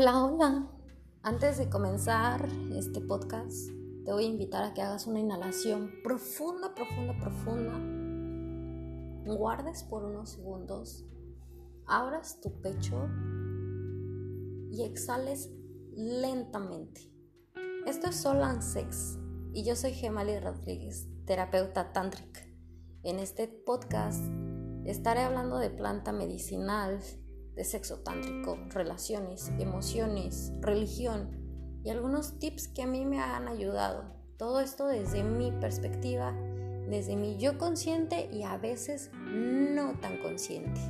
Hola, hola. Antes de comenzar este podcast, te voy a invitar a que hagas una inhalación profunda, profunda, profunda. Guardes por unos segundos, abras tu pecho y exhales lentamente. Esto es Soul and Sex y yo soy Gemali Rodríguez, terapeuta tántrica. En este podcast estaré hablando de planta medicinal, de sexo tántrico, relaciones, emociones, religión y algunos tips que a mí me han ayudado. Todo esto desde mi perspectiva, desde mi yo consciente y a veces no tan consciente.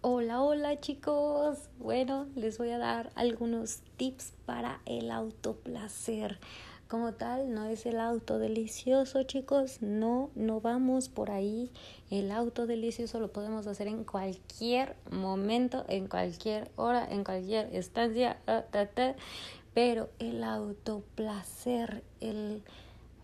Hola, hola chicos. Bueno, les voy a dar algunos tips para el autoplacer como tal, no es el auto delicioso, chicos. No, no vamos por ahí. El auto delicioso lo podemos hacer en cualquier momento, en cualquier hora, en cualquier estancia. Pero el autoplacer, el,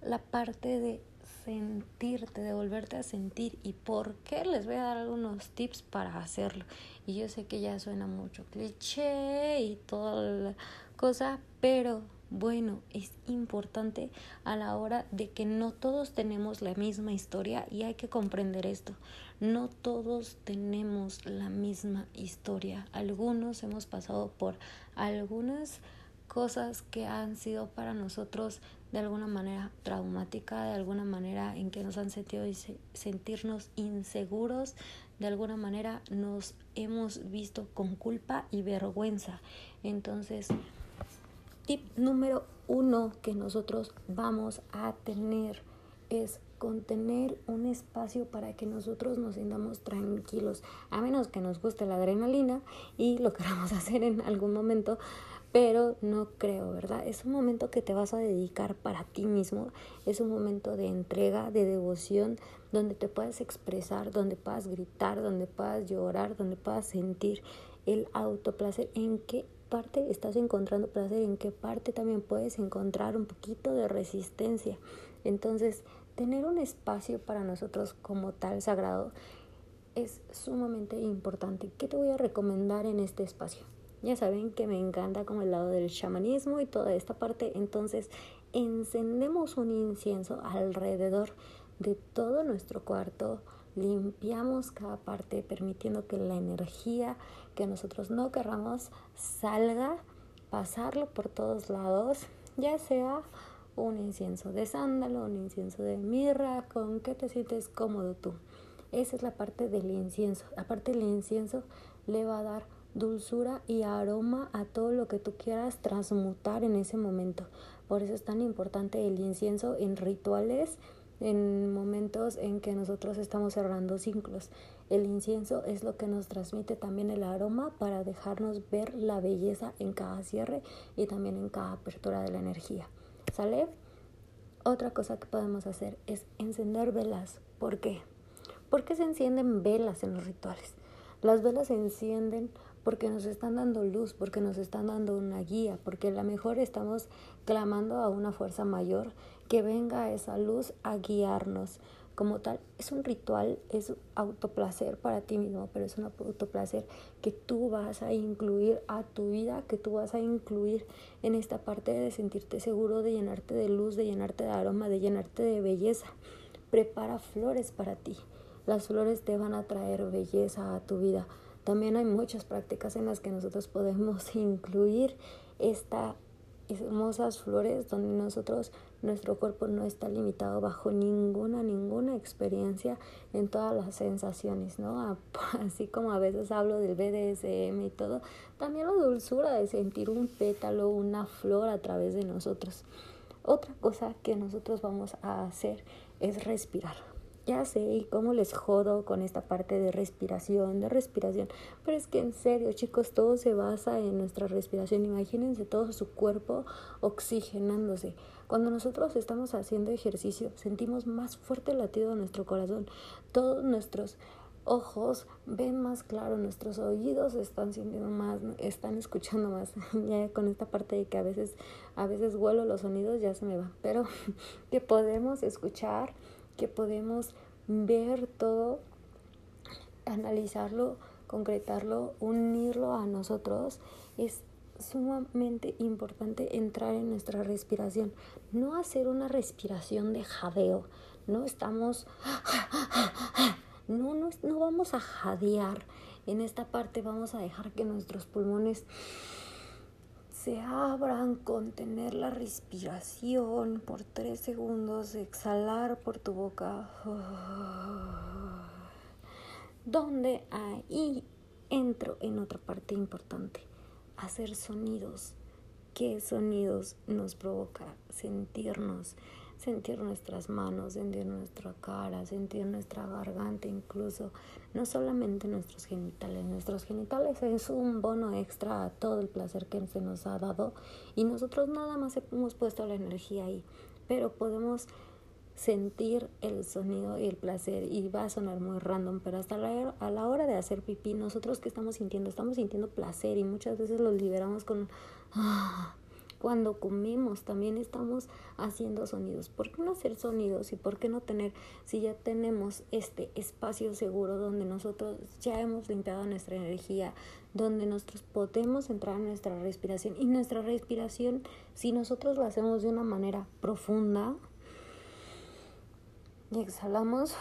la parte de sentirte, de volverte a sentir. ¿Y por qué? Les voy a dar algunos tips para hacerlo. Y yo sé que ya suena mucho cliché y toda la cosa, pero bueno, es importante a la hora de que no todos tenemos la misma historia y hay que comprender esto. No todos tenemos la misma historia. Algunos hemos pasado por algunas cosas que han sido para nosotros de alguna manera traumática, de alguna manera en que nos han sentido sentirnos inseguros, de alguna manera nos hemos visto con culpa y vergüenza. Entonces, tip número uno que nosotros vamos a tener es contener un espacio para que nosotros nos sintamos tranquilos, a menos que nos guste la adrenalina y lo queramos hacer en algún momento, pero no creo, ¿verdad? Es un momento que te vas a dedicar para ti mismo, es un momento de entrega, de devoción, donde te puedes expresar, donde puedas gritar, donde puedas llorar, donde puedas sentir el autoplacer en que parte estás encontrando placer, en qué parte también puedes encontrar un poquito de resistencia. Entonces, tener un espacio para nosotros como tal sagrado es sumamente importante. ¿Qué te voy a recomendar en este espacio? Ya saben que me encanta como el lado del chamanismo y toda esta parte. Entonces, encendemos un incienso alrededor de todo nuestro cuarto limpiamos cada parte permitiendo que la energía que nosotros no querramos salga, pasarlo por todos lados, ya sea un incienso de sándalo, un incienso de mirra, con qué te sientes cómodo tú. Esa es la parte del incienso. Aparte el incienso le va a dar dulzura y aroma a todo lo que tú quieras transmutar en ese momento. Por eso es tan importante el incienso en rituales en momentos en que nosotros estamos cerrando ciclos. El incienso es lo que nos transmite también el aroma para dejarnos ver la belleza en cada cierre y también en cada apertura de la energía. ¿Sale? Otra cosa que podemos hacer es encender velas. ¿Por qué? ¿Por qué se encienden velas en los rituales? Las velas se encienden porque nos están dando luz, porque nos están dando una guía, porque a lo mejor estamos clamando a una fuerza mayor que venga esa luz a guiarnos. Como tal, es un ritual, es autoplacer para ti mismo, pero es un autoplacer que tú vas a incluir a tu vida, que tú vas a incluir en esta parte de sentirte seguro, de llenarte de luz, de llenarte de aroma, de llenarte de belleza. Prepara flores para ti. Las flores te van a traer belleza a tu vida. También hay muchas prácticas en las que nosotros podemos incluir estas hermosas flores donde nosotros, nuestro cuerpo no está limitado bajo ninguna, ninguna experiencia en todas las sensaciones, ¿no? Así como a veces hablo del BDSM y todo, también la dulzura de sentir un pétalo, una flor a través de nosotros. Otra cosa que nosotros vamos a hacer es respirar ya sé y cómo les jodo con esta parte de respiración, de respiración, pero es que en serio chicos, todo se basa en nuestra respiración, imagínense todo su cuerpo oxigenándose. Cuando nosotros estamos haciendo ejercicio, sentimos más fuerte el latido de nuestro corazón, todos nuestros ojos ven más claro, nuestros oídos están sintiendo más, están escuchando más. ya con esta parte de que a veces, a veces vuelo los sonidos ya se me va, pero que podemos escuchar que podemos ver todo canalizarlo, concretarlo, unirlo a nosotros, es sumamente importante entrar en nuestra respiración, no hacer una respiración de jadeo, no estamos, no, no, no vamos a jadear, en esta parte vamos a dejar que nuestros pulmones se abran, contener la respiración por tres segundos, exhalar por tu boca, donde ahí entro en otra parte importante hacer sonidos. ¿Qué sonidos nos provoca sentirnos? Sentir nuestras manos, sentir nuestra cara, sentir nuestra garganta incluso. No solamente nuestros genitales. Nuestros genitales es un bono extra a todo el placer que se nos ha dado y nosotros nada más hemos puesto la energía ahí. Pero podemos sentir el sonido y el placer y va a sonar muy random, pero hasta la, a la hora de hacer pipí, nosotros que estamos sintiendo, estamos sintiendo placer y muchas veces lo liberamos con... Ah, cuando comemos también estamos haciendo sonidos. ¿Por qué no hacer sonidos y por qué no tener, si ya tenemos este espacio seguro donde nosotros ya hemos limpiado nuestra energía, donde nosotros podemos entrar en nuestra respiración y nuestra respiración, si nosotros lo hacemos de una manera profunda, y exhalamos,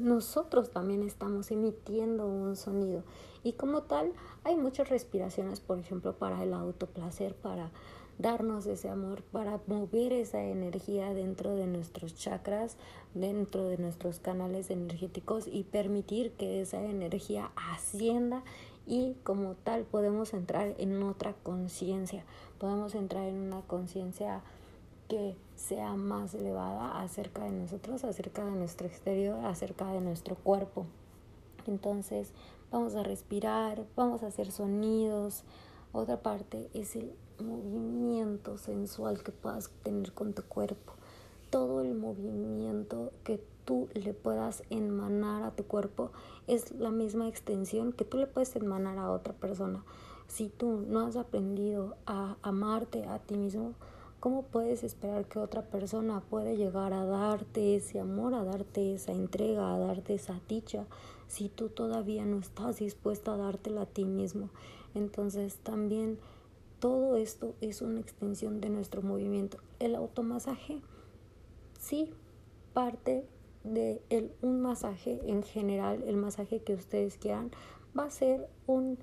nosotros también estamos emitiendo un sonido. Y como tal, hay muchas respiraciones, por ejemplo, para el autoplacer, para darnos ese amor, para mover esa energía dentro de nuestros chakras, dentro de nuestros canales energéticos y permitir que esa energía ascienda y como tal podemos entrar en otra conciencia, podemos entrar en una conciencia que sea más elevada acerca de nosotros, acerca de nuestro exterior, acerca de nuestro cuerpo. Entonces vamos a respirar, vamos a hacer sonidos. Otra parte es el movimiento sensual que puedas tener con tu cuerpo. Todo el movimiento que tú le puedas emanar a tu cuerpo es la misma extensión que tú le puedes emanar a otra persona. Si tú no has aprendido a amarte a ti mismo, ¿Cómo puedes esperar que otra persona puede llegar a darte ese amor, a darte esa entrega, a darte esa dicha, si tú todavía no estás dispuesto a dártela a ti mismo? Entonces también todo esto es una extensión de nuestro movimiento. El automasaje, sí, parte de el, un masaje en general, el masaje que ustedes quieran, va a ser un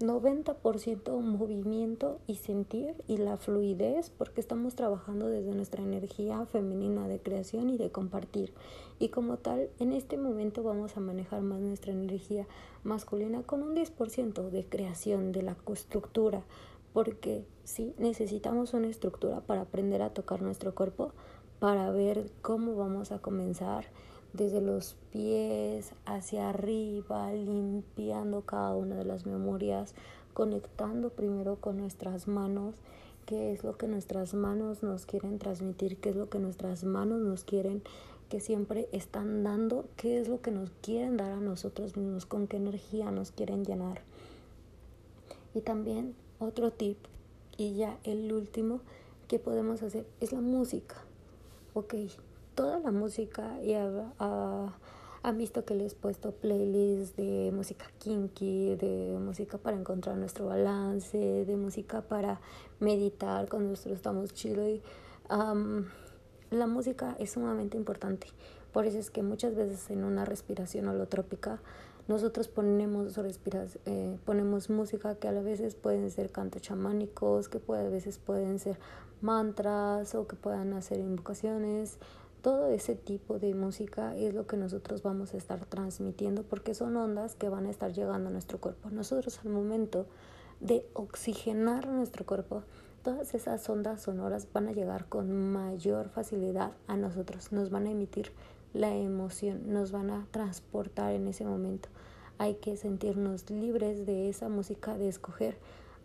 90% movimiento y sentir y la fluidez porque estamos trabajando desde nuestra energía femenina de creación y de compartir. Y como tal, en este momento vamos a manejar más nuestra energía masculina con un 10% de creación de la estructura porque sí necesitamos una estructura para aprender a tocar nuestro cuerpo, para ver cómo vamos a comenzar desde los pies hacia arriba, limpiando cada una de las memorias, conectando primero con nuestras manos, qué es lo que nuestras manos nos quieren transmitir, qué es lo que nuestras manos nos quieren que siempre están dando, qué es lo que nos quieren dar a nosotros mismos, con qué energía nos quieren llenar. Y también otro tip, y ya el último que podemos hacer es la música. Ok, toda la música y han visto que les he puesto playlists de música kinky, de música para encontrar nuestro balance, de música para meditar cuando nosotros estamos chido. Y, la música es sumamente importante. Por eso es que muchas veces en una respiración holotrópica nosotros ponemos, eh, ponemos música que a veces pueden ser cantos chamánicos, que a veces pueden ser mantras o que puedan hacer invocaciones todo ese tipo de música es lo que nosotros vamos a estar transmitiendo porque son ondas que van a estar llegando a nuestro cuerpo. Nosotros al momento de oxigenar nuestro cuerpo, todas esas ondas sonoras van a llegar con mayor facilidad a nosotros, nos van a emitir la emoción, nos van a transportar en ese momento. Hay que sentirnos libres de esa música, de escoger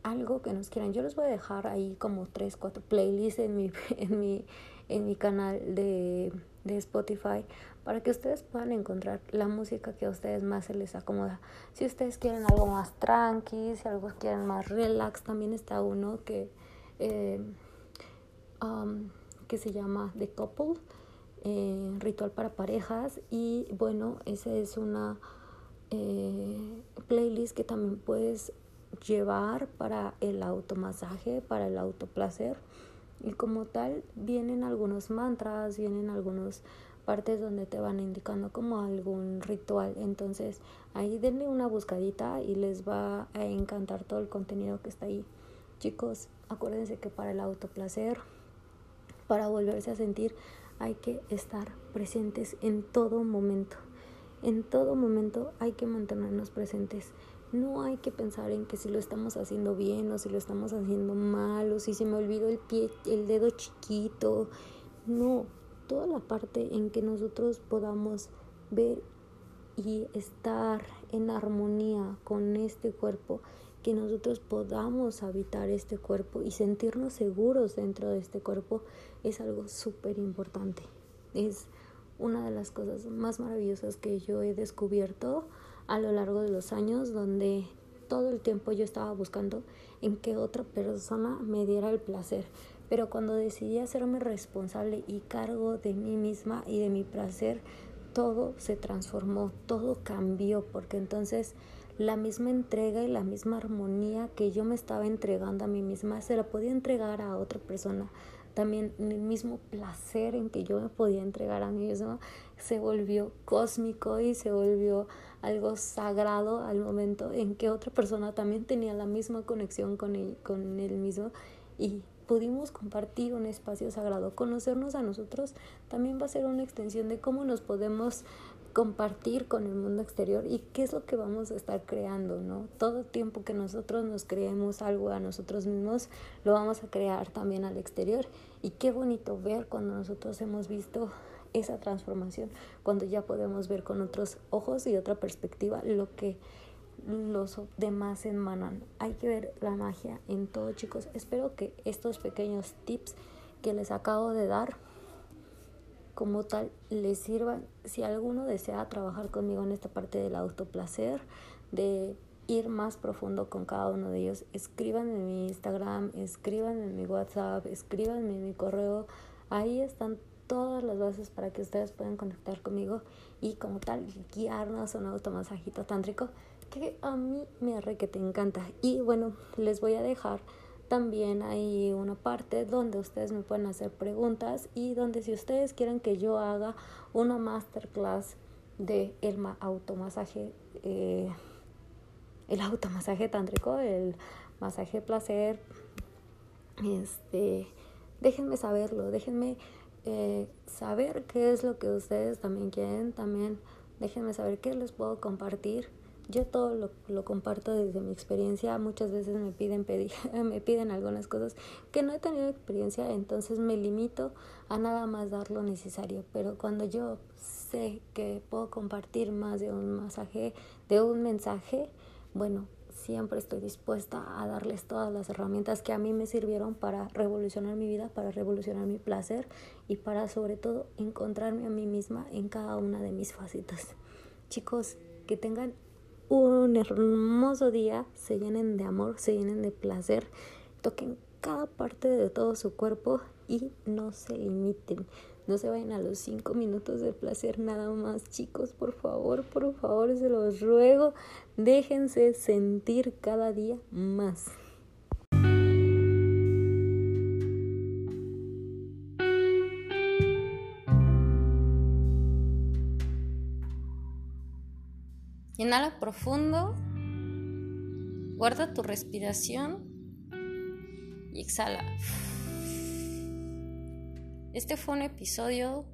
algo que nos quieran. Yo les voy a dejar ahí como tres, cuatro playlists en mi, en mi en mi canal de, de Spotify para que ustedes puedan encontrar la música que a ustedes más se les acomoda. Si ustedes quieren algo más tranqui, si algo quieren más relax, también está uno que, eh, um, que se llama The Couple. eh, ritual para parejas y bueno, esa es una eh, playlist que también puedes llevar para el automasaje, para el autoplacer y como tal vienen algunos mantras, vienen algunas partes donde te van indicando como algún ritual. Entonces ahí denle una buscadita y les va a encantar todo el contenido que está ahí. Chicos, acuérdense que para el autoplacer, para volverse a sentir, hay que estar presentes en todo momento. En todo momento hay que mantenernos presentes. No hay que pensar en que si lo estamos haciendo bien o si lo estamos haciendo mal o si se me olvidó el pie, el dedo chiquito. No, toda la parte en que nosotros podamos ver y estar en armonía con este cuerpo, que nosotros podamos habitar este cuerpo y sentirnos seguros dentro de este cuerpo es algo súper importante. Es una de las cosas más maravillosas que yo he descubierto a lo largo de los años donde todo el tiempo yo estaba buscando en que otra persona me diera el placer. Pero cuando decidí hacerme responsable y cargo de mí misma y de mi placer, todo se transformó, todo cambió, porque entonces la misma entrega y la misma armonía que yo me estaba entregando a mí misma, se la podía entregar a otra persona. También el mismo placer en que yo me podía entregar a mí misma se volvió cósmico y se volvió algo sagrado al momento en que otra persona también tenía la misma conexión con él, con él mismo y pudimos compartir un espacio sagrado. Conocernos a nosotros también va a ser una extensión de cómo nos podemos compartir con el mundo exterior y qué es lo que vamos a estar creando, ¿no? Todo tiempo que nosotros nos creemos algo a nosotros mismos, lo vamos a crear también al exterior. Y qué bonito ver cuando nosotros hemos visto esa transformación, cuando ya podemos ver con otros ojos y otra perspectiva lo que los demás emanan. Hay que ver la magia en todo, chicos. Espero que estos pequeños tips que les acabo de dar como tal les sirvan. Si alguno desea trabajar conmigo en esta parte del autoplacer, de ir más profundo con cada uno de ellos, escriban en mi Instagram, escriban en mi WhatsApp, escriban en mi correo. Ahí están todas las bases para que ustedes puedan conectar conmigo y como tal guiarnos a un automasajito tántrico que a mí me arre que te encanta. Y bueno, les voy a dejar también hay una parte donde ustedes me pueden hacer preguntas y donde si ustedes quieren que yo haga una masterclass de el automasaje, eh, el automasaje tántrico, el masaje placer, este, déjenme saberlo, déjenme eh, saber qué es lo que ustedes también quieren, también déjenme saber qué les puedo compartir. Yo todo lo, lo comparto desde mi experiencia. Muchas veces me piden, pedir, me piden algunas cosas que no he tenido experiencia, entonces me limito a nada más dar lo necesario. Pero cuando yo sé que puedo compartir más de un masaje, de un mensaje, bueno, siempre estoy dispuesta a darles todas las herramientas que a mí me sirvieron para revolucionar mi vida, para revolucionar mi placer y para sobre todo encontrarme a mí misma en cada una de mis facetas. Chicos, que tengan un hermoso día, se llenen de amor, se llenen de placer, toquen cada parte de todo su cuerpo y no se limiten. No se vayan a los cinco minutos de placer nada más, chicos, por favor, por favor, se los ruego. Déjense sentir cada día más. Inhala profundo, guarda tu respiración y exhala. Este fue un episodio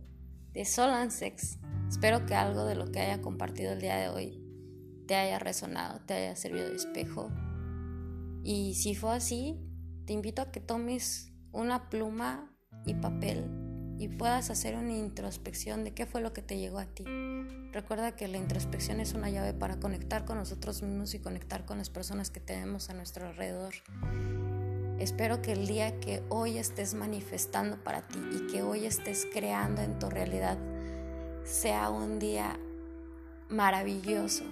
de Sol and Sex. Espero que algo de lo que haya compartido el día de hoy te haya resonado, te haya servido de espejo. Y si fue así, te invito a que tomes una pluma y papel y puedas hacer una introspección de qué fue lo que te llegó a ti. Recuerda que la introspección es una llave para conectar con nosotros mismos y conectar con las personas que tenemos a nuestro alrededor. Espero que el día que hoy estés manifestando para ti y que hoy estés creando en tu realidad sea un día maravilloso,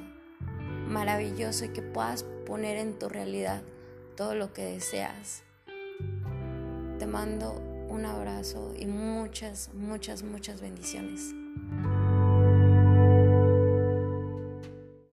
maravilloso y que puedas poner en tu realidad todo lo que deseas. Te mando un abrazo y muchas, muchas, muchas bendiciones.